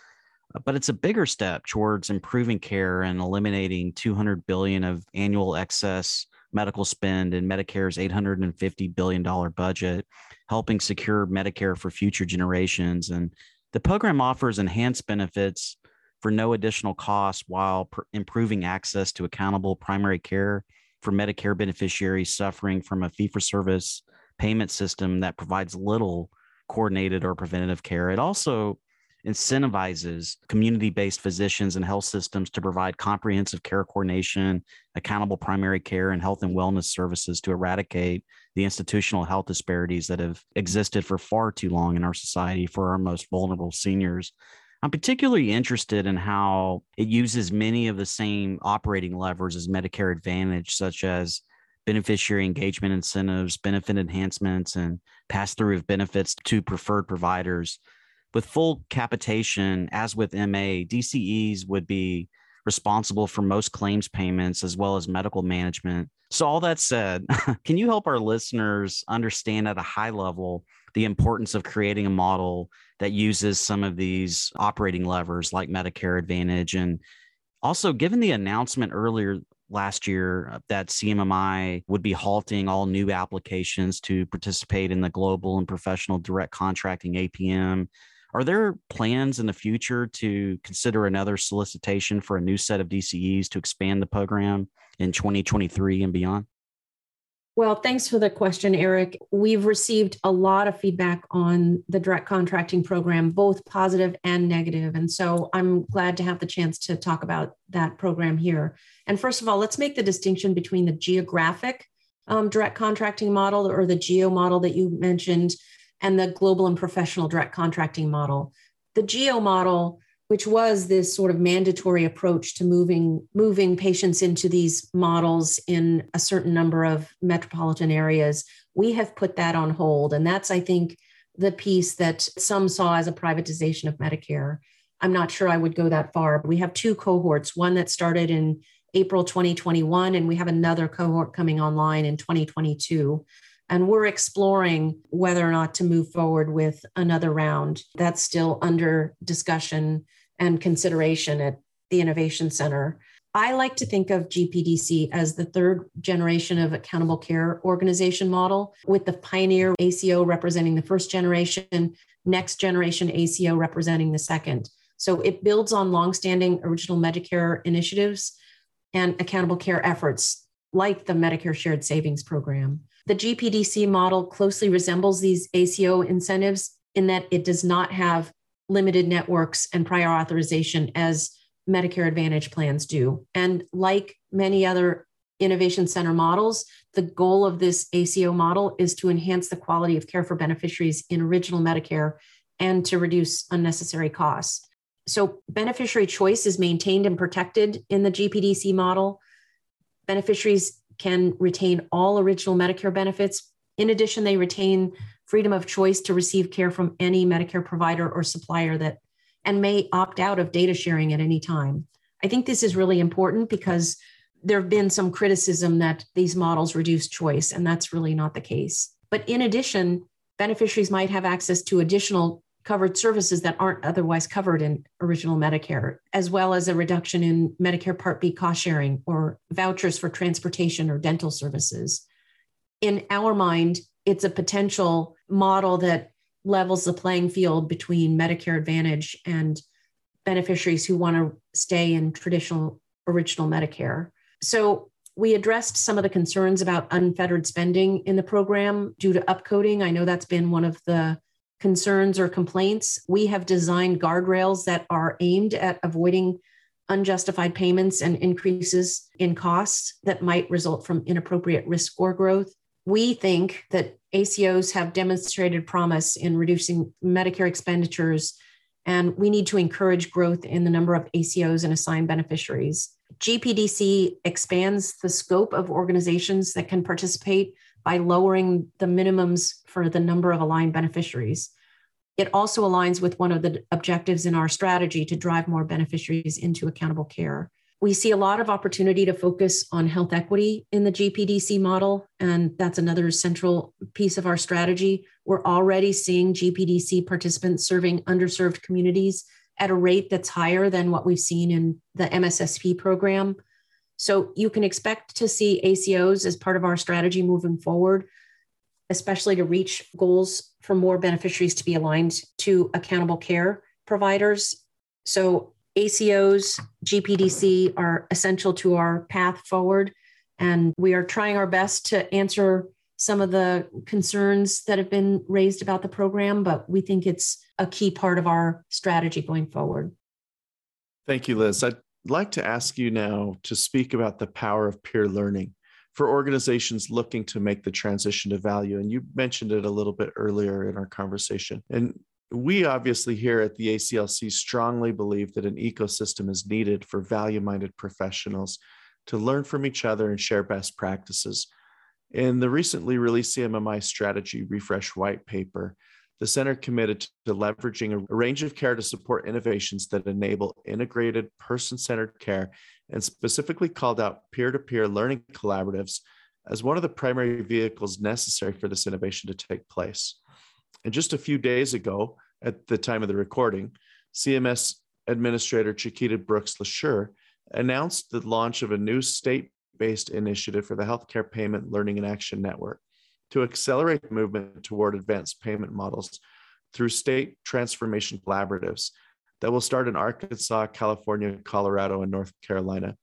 Uh, but it's a bigger step towards improving care and eliminating 200 billion of annual excess medical spend and Medicare's $850 billion budget, helping secure Medicare for future generations. And the program offers enhanced benefits for no additional cost while pr- improving access to accountable primary care for Medicare beneficiaries suffering from a fee for service payment system that provides little coordinated or preventative care. It also incentivizes community based physicians and health systems to provide comprehensive care coordination, accountable primary care, and health and wellness services to eradicate the institutional health disparities that have existed for far too long in our society for our most vulnerable seniors. I'm particularly interested in how it uses many of the same operating levers as Medicare Advantage, such as beneficiary engagement incentives, benefit enhancements, and pass through of benefits to preferred providers with full capitation, as with MA, DCEs would be responsible for most claims payments as well as medical management. So, all that said, <laughs> can you help our listeners understand at a high level the importance of creating a model that uses some of these operating levers like Medicare Advantage? And also, given the announcement earlier last year that CMMI would be halting all new applications to participate in the global and professional direct contracting APM are there plans in the future to consider another solicitation for a new set of DCEs to expand the program in 2023 and beyond? Well, thanks for the question, Eric. We've received a lot of feedback on the direct contracting program, both positive and negative. And so I'm glad to have the chance to talk about that program here. And first of all, let's make the distinction between the geographic um, direct contracting model or the GEO model that you mentioned and the global and professional direct contracting model. The GEO model, which was this sort of mandatory approach to moving moving patients into these models in a certain number of metropolitan areas, we have put that on hold, and that's I think the piece that some saw as a privatization of Medicare. I'm not sure I would go that far. But we have two cohorts, one that started in April 2021, and we have another cohort coming online in 2022. And we're exploring whether or not to move forward with another round. That's still under discussion and consideration at the Innovation Center. I like to think of GPDC as the third generation of accountable care organization model, with the pioneer ACO representing the first generation, next generation ACO representing the second. So it builds on longstanding original Medicare initiatives and accountable care efforts like the Medicare Shared Savings Program. The GPDC model closely resembles these ACO incentives in that it does not have limited networks and prior authorization as Medicare Advantage plans do. And like many other innovation center models, the goal of this ACO model is to enhance the quality of care for beneficiaries in original Medicare and to reduce unnecessary costs. So, beneficiary choice is maintained and protected in the GPDC model. Beneficiaries can retain all original Medicare benefits. In addition, they retain freedom of choice to receive care from any Medicare provider or supplier that and may opt out of data sharing at any time. I think this is really important because there have been some criticism that these models reduce choice, and that's really not the case. But in addition, beneficiaries might have access to additional covered services that aren't otherwise covered in original Medicare, as well as a reduction in Medicare Part B cost sharing or vouchers for transportation or dental services. In our mind, it's a potential model that levels the playing field between Medicare Advantage and beneficiaries who want to stay in traditional original Medicare. So we addressed some of the concerns about unfettered spending in the program due to upcoding. I know that's been one of the concerns or complaints. We have designed guardrails that are aimed at avoiding unjustified payments and increases in costs that might result from inappropriate risk score growth. We think that ACOs have demonstrated promise in reducing Medicare expenditures, and we need to encourage growth in the number of ACOs and assigned beneficiaries. GPDC expands the scope of organizations that can participate by lowering the minimums for the number of aligned beneficiaries. It also aligns with one of the objectives in our strategy to drive more beneficiaries into accountable care. We see a lot of opportunity to focus on health equity in the GPDC model, and that's another central piece of our strategy. We're already seeing GPDC participants serving underserved communities at a rate that's higher than what we've seen in the MSSP program. So you can expect to see ACOs as part of our strategy moving forward, especially to reach goals for more beneficiaries to be aligned to accountable care providers. So ACOs, GPDC are essential to our path forward. And we are trying our best to answer some of the concerns that have been raised about the program, but we think it's a key part of our strategy going forward. Thank you, Liz. I'd like to ask you now to speak about the power of peer learning for organizations looking to make the transition to value. And you mentioned it a little bit earlier in our conversation. And we obviously here at the ACLC strongly believe that an ecosystem is needed for value minded professionals to learn from each other and share best practices. In the recently released CMMI strategy refresh white paper, the center committed to leveraging a range of care to support innovations that enable integrated person centered care and specifically called out peer to peer learning collaboratives as one of the primary vehicles necessary for this innovation to take place. And just a few days ago, at the time of the recording, CMS Administrator Chiquita Brooks LaSure announced the launch of a new state based initiative for the Healthcare Payment Learning and Action Network to accelerate movement toward advanced payment models through state transformation collaboratives that will start in Arkansas, California, Colorado, and North Carolina.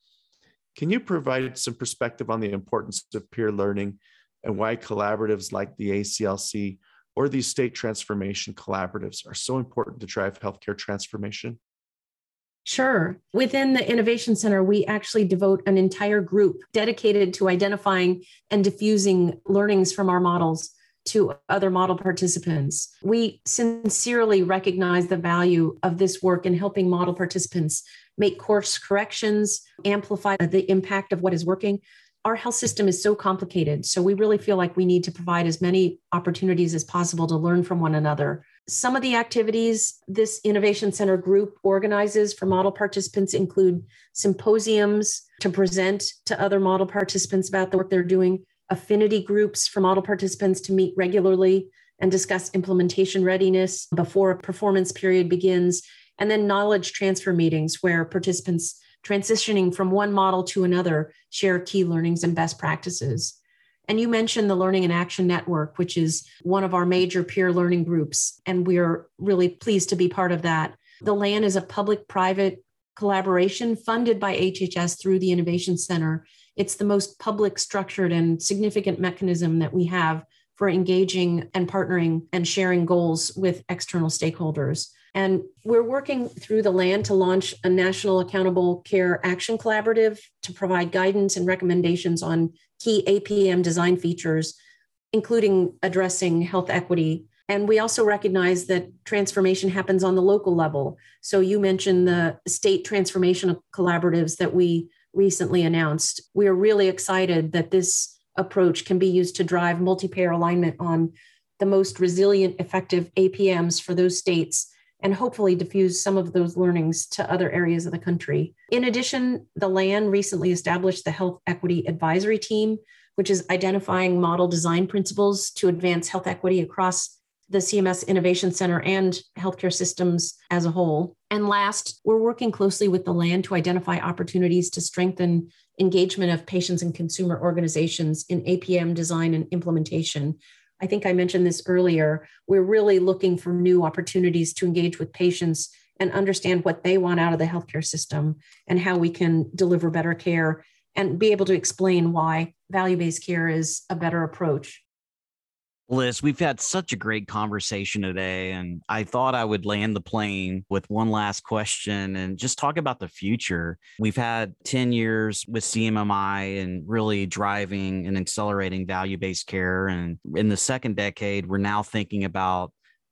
Can you provide some perspective on the importance of peer learning and why collaboratives like the ACLC or these state transformation collaboratives are so important to drive healthcare transformation? Sure. Within the Innovation Center, we actually devote an entire group dedicated to identifying and diffusing learnings from our models to other model participants. We sincerely recognize the value of this work in helping model participants make course corrections, amplify the impact of what is working. Our health system is so complicated. So we really feel like we need to provide as many opportunities as possible to learn from one another some of the activities this Innovation Center group organizes for model participants include symposiums to present to other model participants about the work they're doing, affinity groups for model participants to meet regularly and discuss implementation readiness before a performance period begins, and then knowledge transfer meetings where participants transitioning from one model to another share key learnings and best practices. And you mentioned the Learning and Action Network, which is one of our major peer learning groups. And we are really pleased to be part of that. The LAN is a public private collaboration funded by HHS through the Innovation Center. It's the most public, structured, and significant mechanism that we have for engaging and partnering and sharing goals with external stakeholders. And we're working through the LAN to launch a national accountable care action collaborative to provide guidance and recommendations on key APM design features, including addressing health equity. And we also recognize that transformation happens on the local level. So you mentioned the state transformation collaboratives that we recently announced. We are really excited that this approach can be used to drive multi payer alignment on the most resilient, effective APMs for those states and hopefully diffuse some of those learnings to other areas of the country. In addition, the LAN recently established the Health Equity Advisory Team, which is identifying model design principles to advance health equity across the CMS Innovation Center and healthcare systems as a whole. And last, we're working closely with the LAN to identify opportunities to strengthen engagement of patients and consumer organizations in APM design and implementation. I think I mentioned this earlier. We're really looking for new opportunities to engage with patients and understand what they want out of the healthcare system and how we can deliver better care and be able to explain why value based care is a better approach. Liz, we've had such a great conversation today, and I thought I would land the plane with one last question and just talk about the future. We've had 10 years with CMMI and really driving and accelerating value based care. And in the second decade, we're now thinking about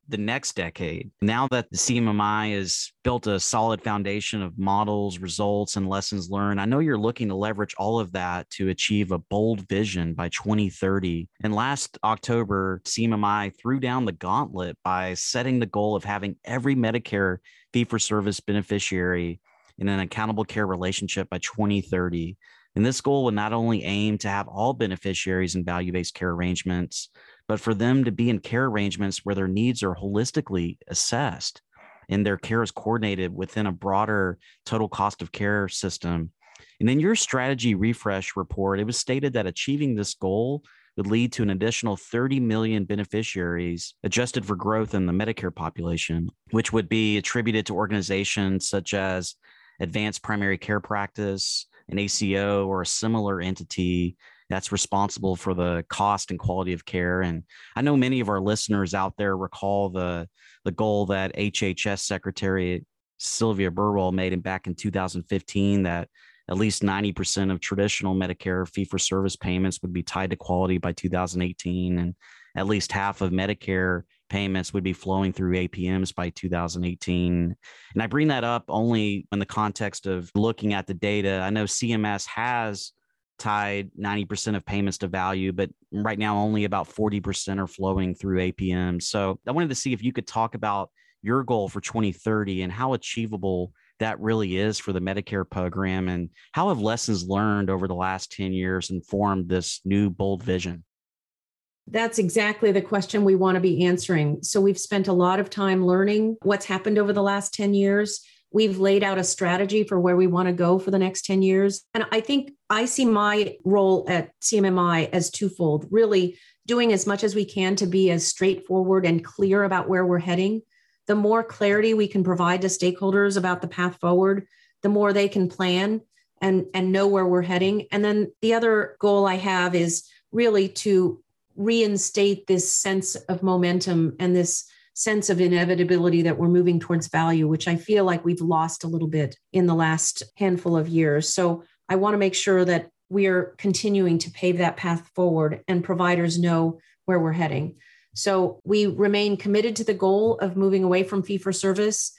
the next decade. Now that the CMMI has built a solid foundation of models, results, and lessons learned, I know you're looking to leverage all of that to achieve a bold vision by 2030. And last October, CMMI threw down the gauntlet by setting the goal of having every Medicare fee for service beneficiary in an accountable care relationship by 2030. And this goal would not only aim to have all beneficiaries in value based care arrangements, but for them to be in care arrangements where their needs are holistically assessed and their care is coordinated within a broader total cost of care system. And in your strategy refresh report, it was stated that achieving this goal would lead to an additional 30 million beneficiaries adjusted for growth in the Medicare population, which would be attributed to organizations such as Advanced Primary Care Practice, an ACO, or a similar entity that's responsible for the cost and quality of care. And I know many of our listeners out there recall the the goal that HHS Secretary Sylvia Burwell made in back in 2015 that at least 90% of traditional Medicare fee for service payments would be tied to quality by 2018 and at least half of Medicare payments would be flowing through APMs by 2018. And I bring that up only in the context of looking at the data. I know CMS has tied 90% of payments to value, but right now only about 40% are flowing through APM. So I wanted to see if you could talk about your goal for 2030 and how achievable that really is for the Medicare program and how have lessons learned over the last 10 years informed this new bold vision? That's exactly the question we want to be answering. So, we've spent a lot of time learning what's happened over the last 10 years We've laid out a strategy for where we want to go for the next 10 years. And I think I see my role at CMMI as twofold really doing as much as we can to be as straightforward and clear about where we're heading. The more clarity we can provide to stakeholders about the path forward, the more they can plan and, and know where we're heading. And then the other goal I have is really to reinstate this sense of momentum and this sense of inevitability that we're moving towards value, which I feel like we've lost a little bit in the last handful of years. So I want to make sure that we are continuing to pave that path forward and providers know where we're heading. So we remain committed to the goal of moving away from fee for service.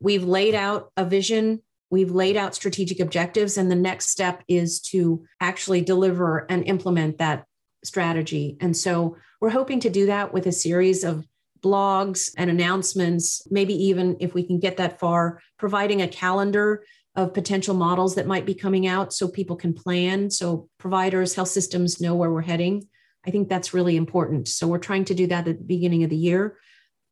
We've laid out a vision, we've laid out strategic objectives, and the next step is to actually deliver and implement that strategy. And so we're hoping to do that with a series of blogs and announcements, maybe even if we can get that far, providing a calendar of potential models that might be coming out so people can plan, so providers, health systems know where we're heading. I think that's really important. So we're trying to do that at the beginning of the year.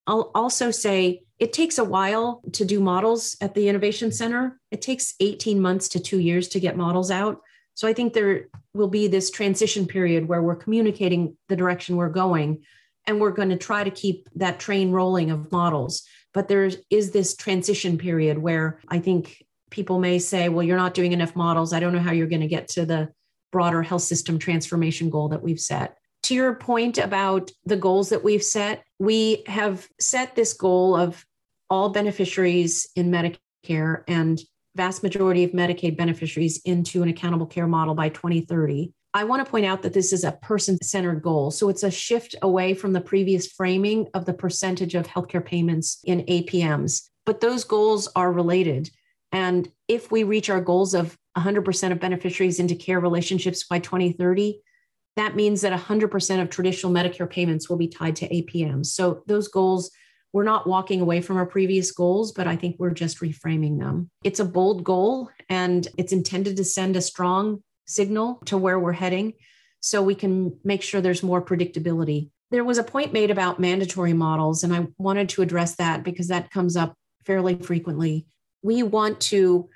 I'll also say it takes a while to do models at the Innovation Center. It takes 18 months to two years to get models out. So I think there will be this transition period where we're communicating the direction we're going and we're going to try to keep that train rolling of models. But there is this transition period where i think people may say well you're not doing enough models. I don't know how you're going to get to the broader health system transformation goal that we've set. To your point about the goals that we've set we have set this goal of all beneficiaries in medicare and vast majority of medicaid beneficiaries into an accountable care model by 2030 I want to point out that this is a person centered goal. So it's a shift away from the previous framing of the percentage of healthcare payments in APMs. But those goals are related. And if we reach our goals of 100% of beneficiaries into care relationships by 2030, that means that 100% of traditional Medicare payments will be tied to APMs. So those goals, we're not walking away from our previous goals, but I think we're just reframing them. It's a bold goal and it's intended to send a strong signal to where we're heading so we can make sure there's more predictability. There was a point made about mandatory models, and I wanted to address that because that comes up fairly frequently. We want to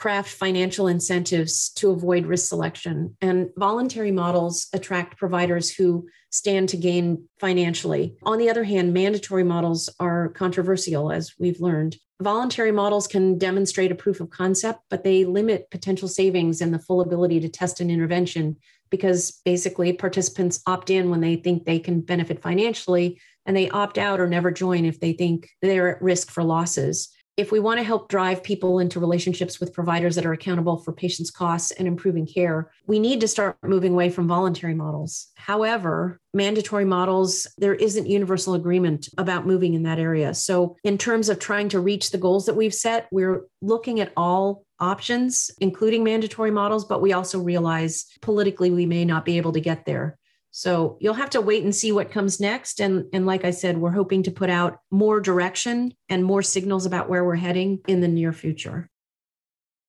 craft financial incentives to avoid risk selection. And voluntary models attract providers who stand to gain financially. On the other hand, mandatory models are controversial, as we've learned. Voluntary models can demonstrate a proof of concept, but they limit potential savings and the full ability to test an intervention because basically participants opt in when they think they can benefit financially and they opt out or never join if they think they're at risk for losses if we want to help drive people into relationships with providers that are accountable for patients' costs and improving care, we need to start moving away from voluntary models. However, mandatory models, there isn't universal agreement about moving in that area. So, in terms of trying to reach the goals that we've set, we're looking at all options, including mandatory models, but we also realize politically we may not be able to get there. So you'll have to wait and see what comes next. And, and like I said, we're hoping to put out more direction and more signals about where we're heading in the near future.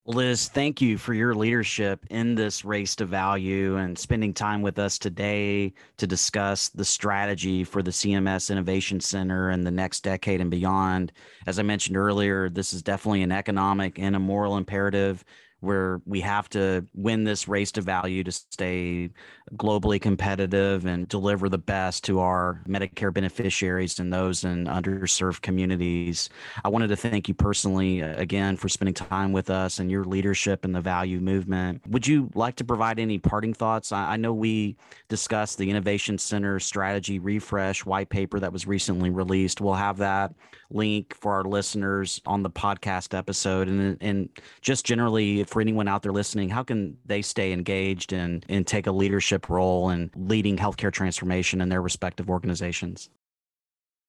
Liz, thank you for your leadership in this race to value and spending time with us today to discuss the strategy for the CMS Innovation Center and the next decade and beyond. As I mentioned earlier, this is definitely an economic and a moral imperative where we have to win this race to value to stay globally competitive and deliver the best to our Medicare beneficiaries and those in underserved communities. I wanted to thank you personally uh, again for spending time with us and your leadership in the value movement. Would you like to provide any parting thoughts? I, know we discussed the Innovation Center strategy refresh white paper that was recently released. We'll have that link for our listeners on the podcast episode and and just generally for anyone out there listening how can they stay engaged and and take a leadership role in leading healthcare transformation in their respective organizations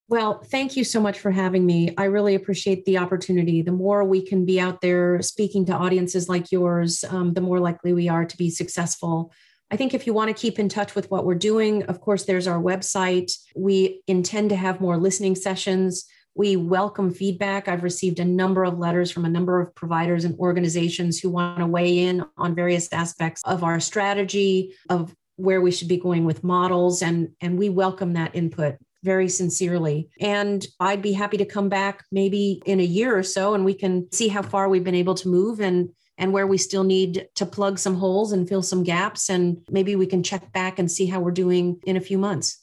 well, thank you so much for having me. I really appreciate the opportunity. The more we can be out there speaking to audiences like yours, um, the more likely we are to be successful. I think if you want to keep in touch with what we're doing, of course, there's our website. We intend to have more listening sessions. We welcome feedback. I've received a number of letters from a number of providers and organizations who want to weigh in on various aspects of our strategy, of where we should be going with models, and, and we welcome that input very sincerely. And I'd be happy to come back maybe in a year or so and we can see how far we've been able to move and and where we still need to plug some holes and fill some gaps and maybe we can check back and see how we're doing in a few months.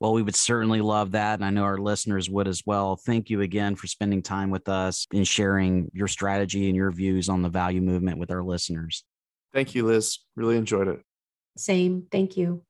Well, we would certainly love that. And I know our listeners would as well. Thank you again for spending time with us and sharing your strategy and your views on the value movement with our listeners. Thank you, Liz. Really enjoyed it. Same. Thank you.